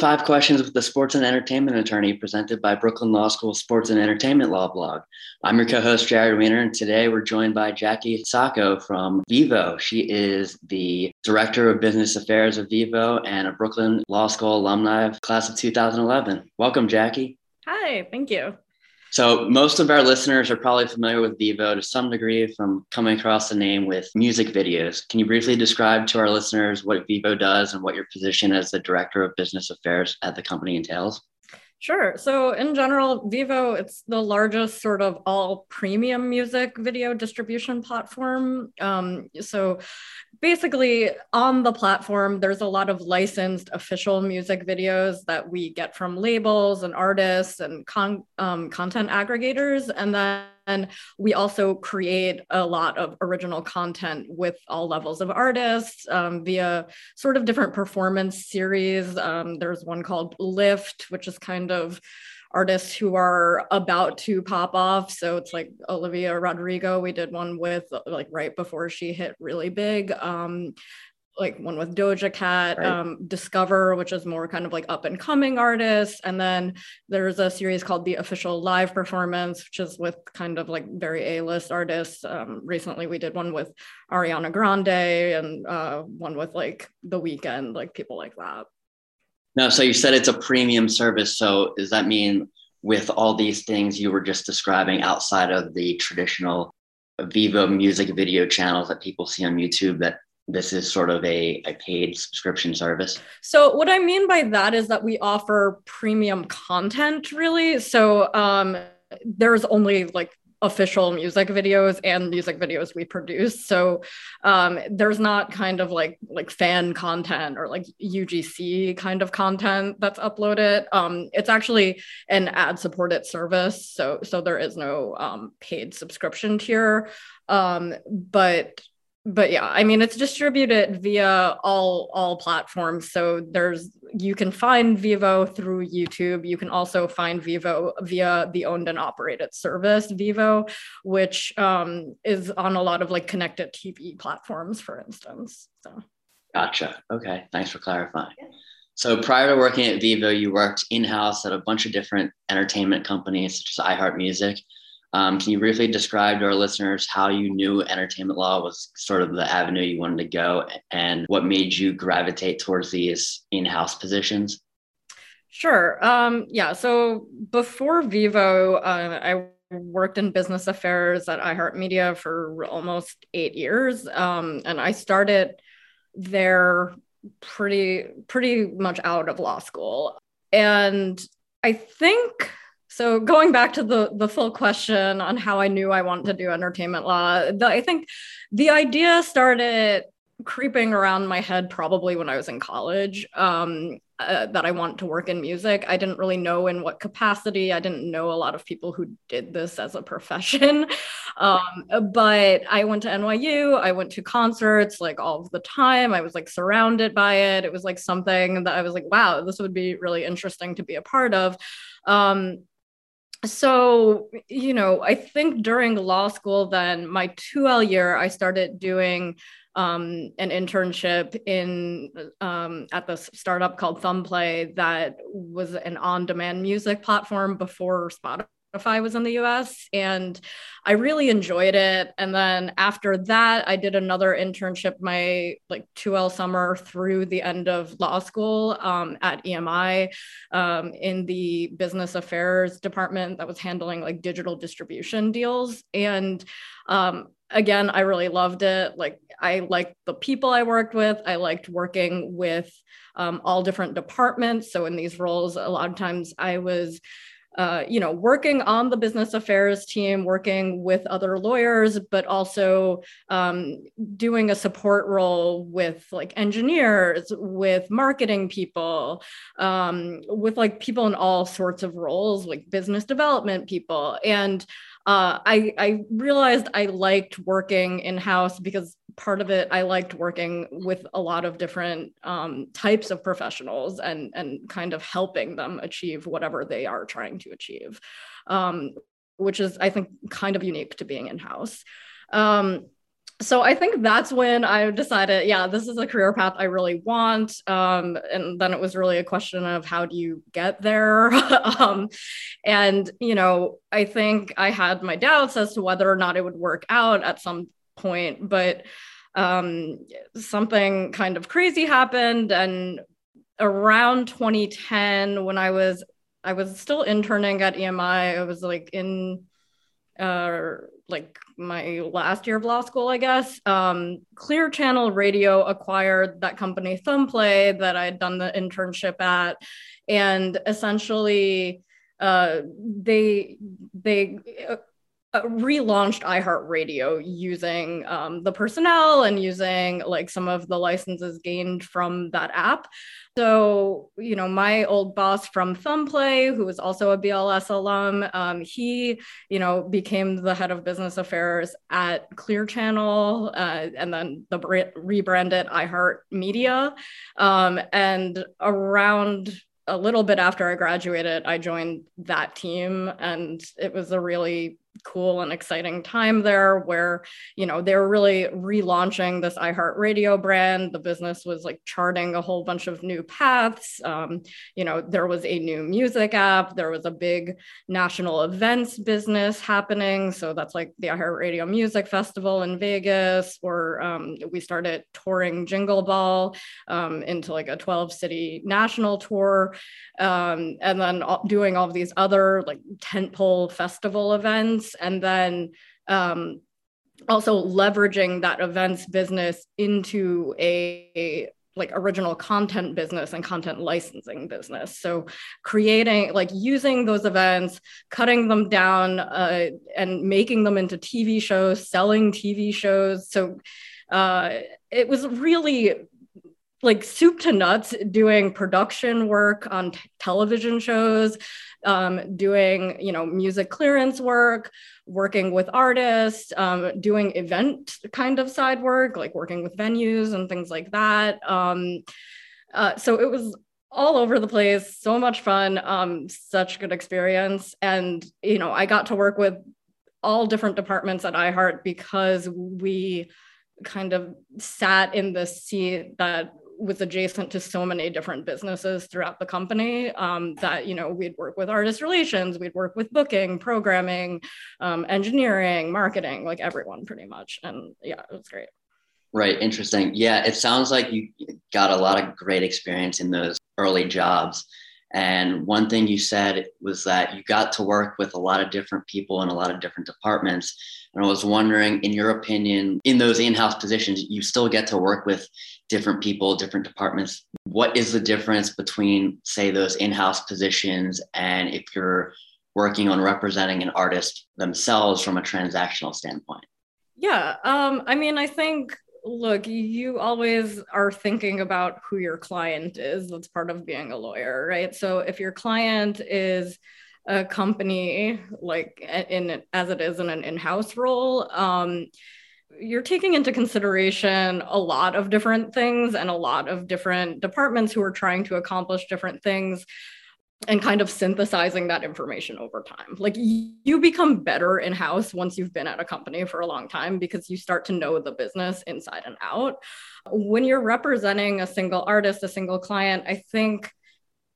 Five Questions with the Sports and Entertainment Attorney, presented by Brooklyn Law School Sports and Entertainment Law Blog. I'm your co host, Jared Weiner, and today we're joined by Jackie Sakow from Vevo. She is the Director of Business Affairs of Vevo and a Brooklyn Law School alumni of class of 2011. Welcome, Jackie. Hi, thank you. So, most of our listeners are probably familiar with Vevo to some degree from coming across the name with music videos. Can you briefly describe to our listeners what Vevo does and what your position as the Director of Business Affairs at the company entails? Sure. So in general, Vevo, it's the largest sort of all premium music video distribution platform. Um, so basically on the platform, there's a lot of licensed official music videos that we get from labels and artists and con- um, content aggregators. And then and we also create a lot of original content with all levels of artists um, via sort of different performance series. Um, there's one called Lift, which is kind of artists who are about to pop off. So it's like Olivia Rodrigo. We did one with like right before she hit really big. Um, like one with Doja Cat, right. um, Discover, which is more kind of like up and coming artists. And then there's a series called The Official Live Performance, which is with kind of like very A list artists. Um, recently, we did one with Ariana Grande and uh, one with like The Weeknd, like people like that. No, so you said it's a premium service. So does that mean with all these things you were just describing outside of the traditional Vevo music video channels that people see on YouTube that this is sort of a, a paid subscription service? So, what I mean by that is that we offer premium content, really. So, um, there's only like official music videos and music videos we produce so um, there's not kind of like like fan content or like ugc kind of content that's uploaded um, it's actually an ad supported service so so there is no um, paid subscription tier um, but but yeah i mean it's distributed via all all platforms. So there's you can find vevo through youtube. You can also find vevo via the owned and operated service vevo which um, is on a lot of like connected tv platforms for instance so. Gotcha. Okay thanks for clarifying. Yeah. so prior to working at vevo you worked in-house at a bunch of different entertainment companies such as iheart music um, can you briefly describe to our listeners how you knew entertainment law was sort of the avenue you wanted to go and what made you gravitate towards these in house positions? Sure. Um, yeah. So before Vevo, uh, I worked in business affairs at iHeartMedia for almost eight years. Um, and I started there pretty pretty much out of law school. And I think so going back to the the full question on how I knew I wanted to do entertainment law, the, I think the idea started creeping around my head probably when I was in college um, uh, that I want to work in music. I didn't really know in what capacity. I didn't know a lot of people who did this as a profession. Um, but I went to NYU. I went to concerts like all the time. I was like surrounded by it. It was like something that I was like, wow, this would be really interesting to be a part of. Um, so you know i think during law school then my 2l year i started doing um, an internship in um, at the startup called thumbplay that was an on-demand music platform before spotify I was in the US and I really enjoyed it. And then after that, I did another internship my like 2L summer through the end of law school um, at EMI um, in the business affairs department that was handling like digital distribution deals. And um, again, I really loved it. Like I liked the people I worked with. I liked working with um, all different departments. So in these roles, a lot of times I was uh, you know, working on the business affairs team, working with other lawyers, but also um, doing a support role with like engineers, with marketing people, um, with like people in all sorts of roles, like business development people. And uh, I, I realized I liked working in house because part of it i liked working with a lot of different um, types of professionals and and kind of helping them achieve whatever they are trying to achieve um, which is i think kind of unique to being in house um, so I think that's when I decided, yeah, this is a career path I really want. Um, and then it was really a question of how do you get there? um, and, you know, I think I had my doubts as to whether or not it would work out at some point, but um, something kind of crazy happened. And around 2010, when I was, I was still interning at EMI, I was like in, uh, like my last year of law school, I guess. Um, Clear Channel Radio acquired that company Thumbplay that I had done the internship at, and essentially uh, they they uh, relaunched iHeartRadio using um, the personnel and using like some of the licenses gained from that app. So, you know, my old boss from Thumbplay, who was also a BLS alum, um, he, you know, became the head of business affairs at Clear Channel uh, and then the rebranded iHeart Media. Um, and around a little bit after I graduated, I joined that team, and it was a really cool and exciting time there where you know they were really relaunching this iHeartRadio brand. The business was like charting a whole bunch of new paths. Um, you know there was a new music app. There was a big national events business happening. So that's like the iHeartRadio music festival in Vegas or um, we started touring Jingle Ball um, into like a 12 city national tour um, and then doing all of these other like tentpole festival events and then um, also leveraging that events business into a, a like original content business and content licensing business. So creating like using those events cutting them down uh, and making them into tv shows selling tv shows. So uh, it was really like soup to nuts doing production work on t- television shows um, doing you know music clearance work working with artists um, doing event kind of side work like working with venues and things like that. Um, uh, so it was all over the place so much fun um, such good experience. And you know i got to work with all different departments at iheart because we kind of sat in the seat that was adjacent to so many different businesses throughout the company um, that you know we'd work with artist relations we'd work with booking programming um, engineering marketing like everyone pretty much. And yeah it was great. Right. Interesting. Yeah it sounds like you got a lot of great experience in those early jobs and one thing you said was that you got to work with a lot of different people in a lot of different departments. And I was wondering, in your opinion, in those in house positions, you still get to work with different people, different departments. What is the difference between, say, those in house positions and if you're working on representing an artist themselves from a transactional standpoint? Yeah. Um, I mean, I think look, you always are thinking about who your client is. That's part of being a lawyer, right? So if your client is a company, like in as it is in an in-house role, um, you're taking into consideration a lot of different things and a lot of different departments who are trying to accomplish different things and kind of synthesizing that information over time. Like you become better in house once you've been at a company for a long time because you start to know the business inside and out. When you're representing a single artist, a single client, I think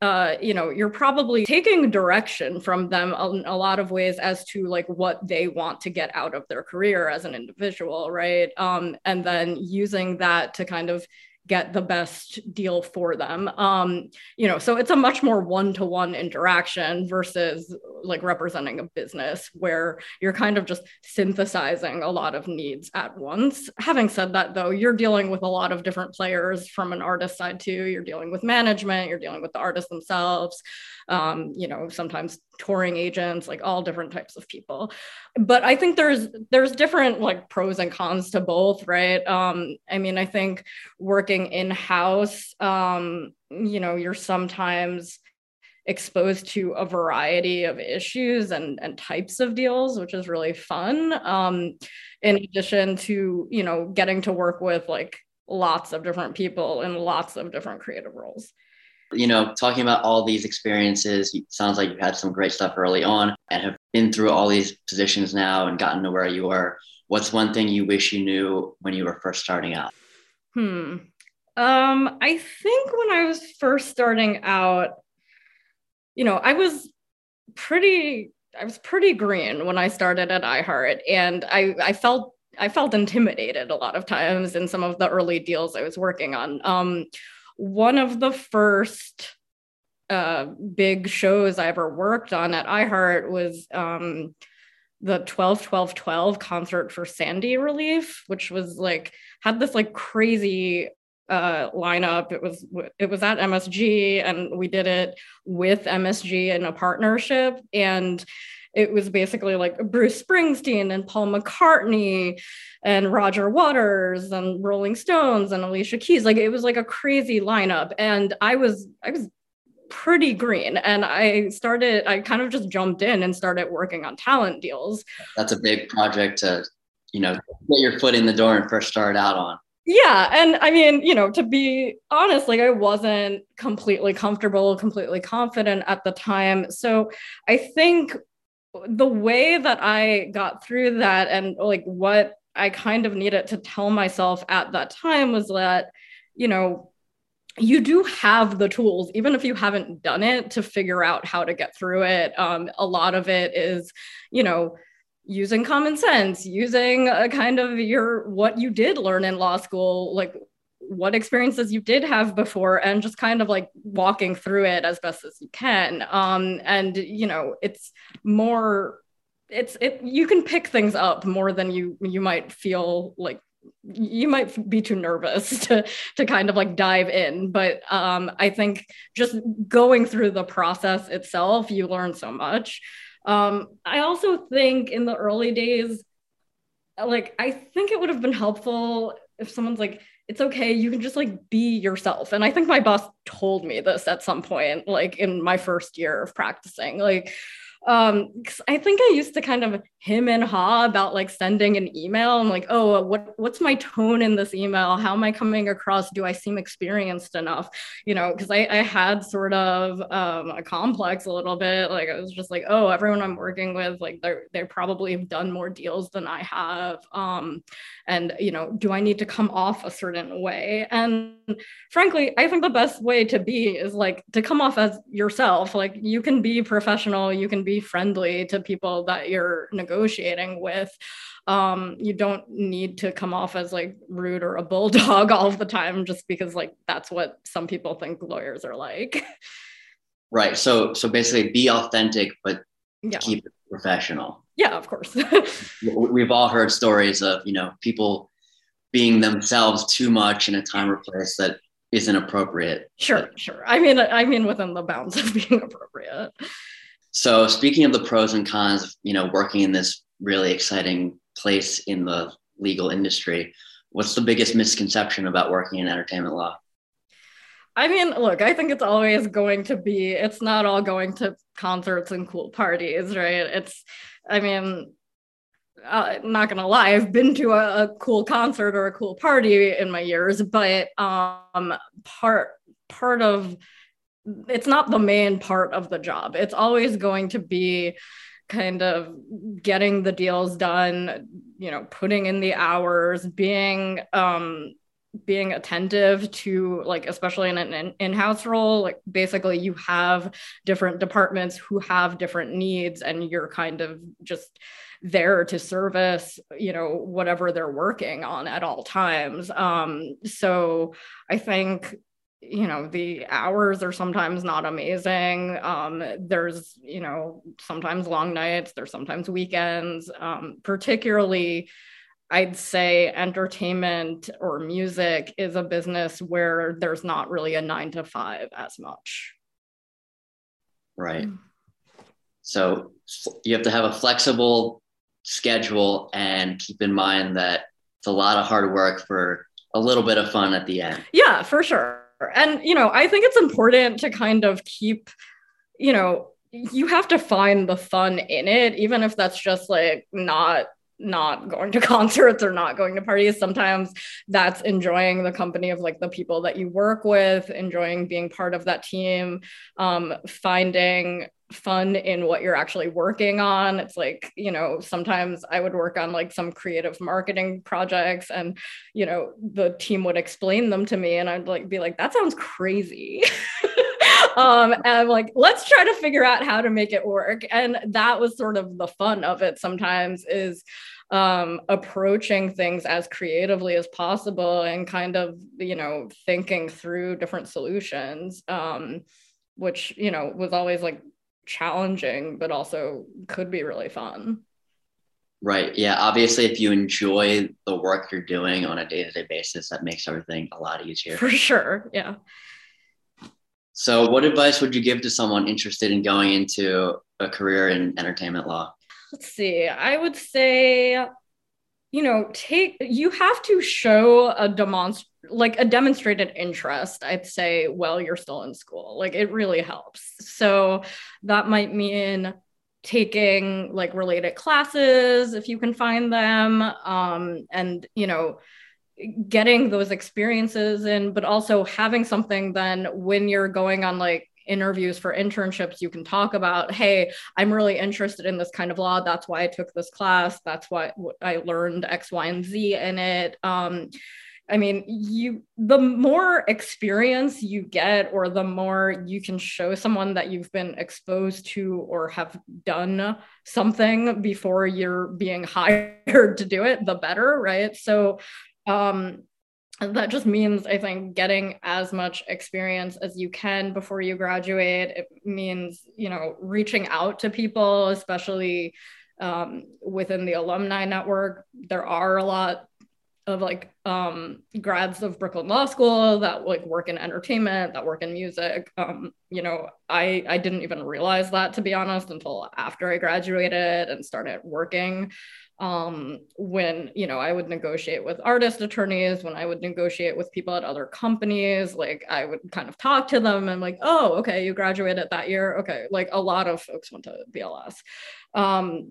uh, you know you're probably taking direction from them in a lot of ways as to like what they want to get out of their career as an individual right um, and then using that to kind of get the best deal for them. Um you know so it's a much more one-to-one interaction versus like representing a business where you're kind of just synthesizing a lot of needs at once. Having said that though you're dealing with a lot of different players from an artist side too. You're dealing with management you're dealing with the artists themselves um, you know sometimes touring agents like all different types of people. But i think there's there's different like pros and cons to both right? Um, i mean i think working in house um, you know you're sometimes exposed to a variety of issues and, and types of deals which is really fun um, in addition to you know getting to work with like lots of different people in lots of different creative roles you know, talking about all these experiences, sounds like you've had some great stuff early on and have been through all these positions now and gotten to where you are what's one thing you wish you knew when you were first starting out? Hmm. Um, I think when I was first starting out, you know, I was pretty I was pretty green when I started at iHeart and I I felt I felt intimidated a lot of times in some of the early deals I was working on. Um, one of the first uh, big shows I ever worked on at iHeart was um, the 12 12 12 concert for Sandy Relief, which was like had this like crazy uh, lineup. It was it was at MSG, and we did it with MSG in a partnership, and it was basically like Bruce Springsteen and Paul McCartney and Roger Waters and Rolling Stones and Alicia Keys. Like it was like a crazy lineup. And I was, I was pretty green and I started, I kind of just jumped in and started working on talent deals. That's a big project to, you know, get your foot in the door and first start out on. Yeah. And I mean, you know, to be honest, like I wasn't completely comfortable, completely confident at the time. So I think the way that I got through that and like what I kind of needed to tell myself at that time was that, you know, you do have the tools, even if you haven't done it, to figure out how to get through it. Um, a lot of it is, you know, using common sense, using a kind of your what you did learn in law school, like what experiences you did have before and just kind of like walking through it as best as you can. Um and you know it's more it's it you can pick things up more than you you might feel like you might be too nervous to to kind of like dive in. But um i think just going through the process itself you learn so much um i also think in the early days like i think it would have been helpful if someone's like it's okay you can just like be yourself. And i think my boss told me this at some point like in my first year of practicing. Like um i think i used to kind of him and ha about like sending an email. I'm like oh what what's my tone in this email? How am i coming across? Do i seem experienced enough? You know because I, I had sort of um, a complex a little bit. Like i was just like oh everyone i'm working with like they're they probably have done more deals than i have. Um and you know do i need to come off a certain way? And frankly i think the best way to be is like to come off as yourself. Like you can be professional you can be be friendly to people that you're negotiating with. Um, you don't need to come off as like rude or a bulldog all the time just because like that's what some people think lawyers are like. Right. So so basically be authentic but yeah. keep it professional. Yeah, of course. We've all heard stories of, you know, people being themselves too much in a time or place that isn't appropriate. Sure, sure. I mean, I mean within the bounds of being appropriate. So speaking of the pros and cons of you know working in this really exciting place in the legal industry, what's the biggest misconception about working in entertainment law? I mean, look, I think it's always going to be, it's not all going to concerts and cool parties, right? It's, I mean, uh, not gonna lie, I've been to a, a, cool concert or a cool party in my years, but um, part part of it's not the main part of the job. It's always going to be kind of getting the deals done, you know, putting in the hours, being um being attentive to like especially in an in-house role like basically you have different departments who have different needs and you're kind of just there to service you know whatever they're working on at all times um so i think you know the hours are sometimes not amazing um, there's you know sometimes long nights there's sometimes weekends um, particularly i'd say entertainment or music is a business where there's not really a nine to five as much. Right. Mm. so you have to have a flexible schedule and keep in mind that it's a lot of hard work for a little bit of fun at the end. Yeah for sure and, you know, I think it's important to kind of keep, you know, you have to find the fun in it, even if that's just like not not going to concerts or not going to parties. Sometimes that's enjoying the company of like the people that you work with enjoying being part of that team um, finding fun in what you're actually working on. It's like, you know, sometimes I would work on like some creative marketing projects and, you know, the team would explain them to me and I'd like be like, that sounds crazy. um, and I'm like, let's try to figure out how to make it work. And that was sort of the fun of it sometimes is um, approaching things as creatively as possible and kind of, you know, thinking through different solutions. Um, which you know was always like challenging, but also could be really fun. Right. Yeah. Obviously, if you enjoy the work you're doing on a day to day basis, that makes everything a lot easier. For sure. Yeah. So, what advice would you give to someone interested in going into a career in entertainment law? Let's see. I would say you know take you have to show a demonst like a demonstrated interest i'd say while you're still in school. Like it really helps. So that might mean taking like related classes if you can find them um, and you know getting those experiences in but also having something then when you're going on like interviews for internships, you can talk about, hey, I'm really interested in this kind of law. That's why I took this class. That's why I learned X, Y, and Z in it. Um, I mean, you the more experience you get, or the more you can show someone that you've been exposed to or have done something before you're being hired to do it, the better, right? So um that just means i think getting as much experience as you can before you graduate. It means you know reaching out to people especially um, within the alumni network. There are a lot of like um, grads of brooklyn law school that like work in entertainment that work in music. Um, you know i i didn't even realize that to be honest until after i graduated and started working um, when you know I would negotiate with artist attorneys, when I would negotiate with people at other companies, like I would kind of talk to them and like, oh, okay, you graduated that year, okay. Like a lot of folks went to BLS, um,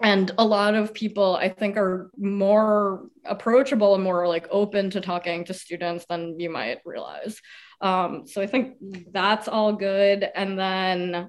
and a lot of people I think are more approachable and more like open to talking to students than you might realize. Um, so I think that's all good, and then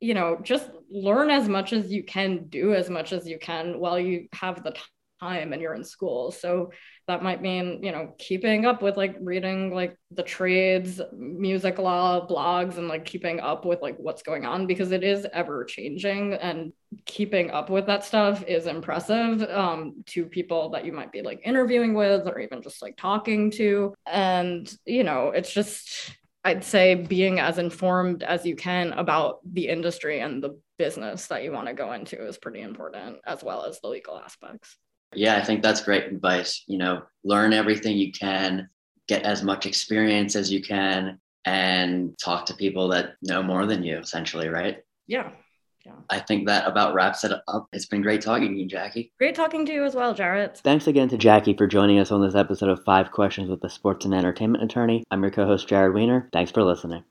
you know, just learn as much as you can, do as much as you can while you have the time and you're in school. So that might mean, you know, keeping up with like reading like the trades, music law blogs, and like keeping up with like what's going on because it is ever changing and keeping up with that stuff is impressive um, to people that you might be like interviewing with or even just like talking to. And, you know, it's just, I'd say being as informed as you can about the industry and the business that you want to go into is pretty important, as well as the legal aspects. Yeah, I think that's great advice. You know, learn everything you can, get as much experience as you can, and talk to people that know more than you, essentially, right? Yeah, yeah. I think that about wraps it up. It's been great talking to you, Jackie. Great talking to you as well, Jared. Thanks again to Jackie for joining us on this episode of Five Questions with the Sports and Entertainment Attorney. I'm your co host, Jared Weiner. Thanks for listening.